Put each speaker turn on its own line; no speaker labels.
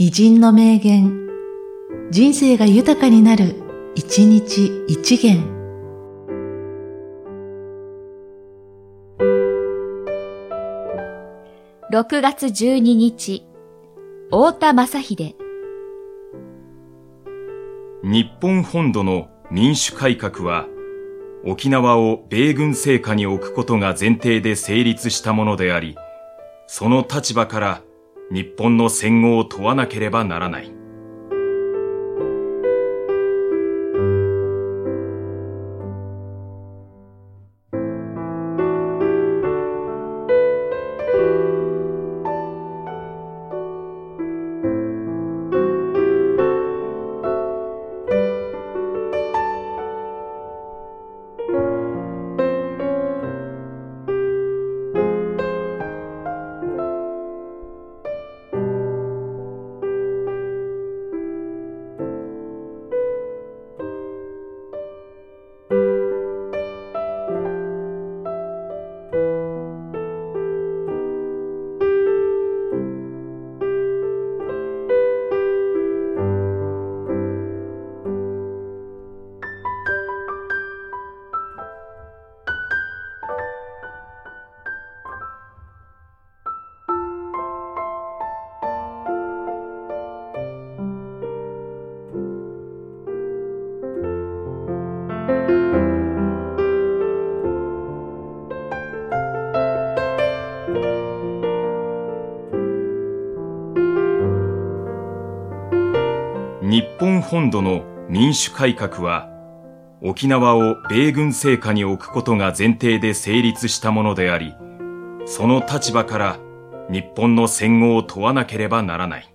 偉人の名言、人生が豊かになる、一日一元。
6月12日、大田正秀。
日本本土の民主改革は、沖縄を米軍政下に置くことが前提で成立したものであり、その立場から日本の戦後を問わなければならない。日本本土の民主改革は、沖縄を米軍政下に置くことが前提で成立したものであり、その立場から日本の戦後を問わなければならない。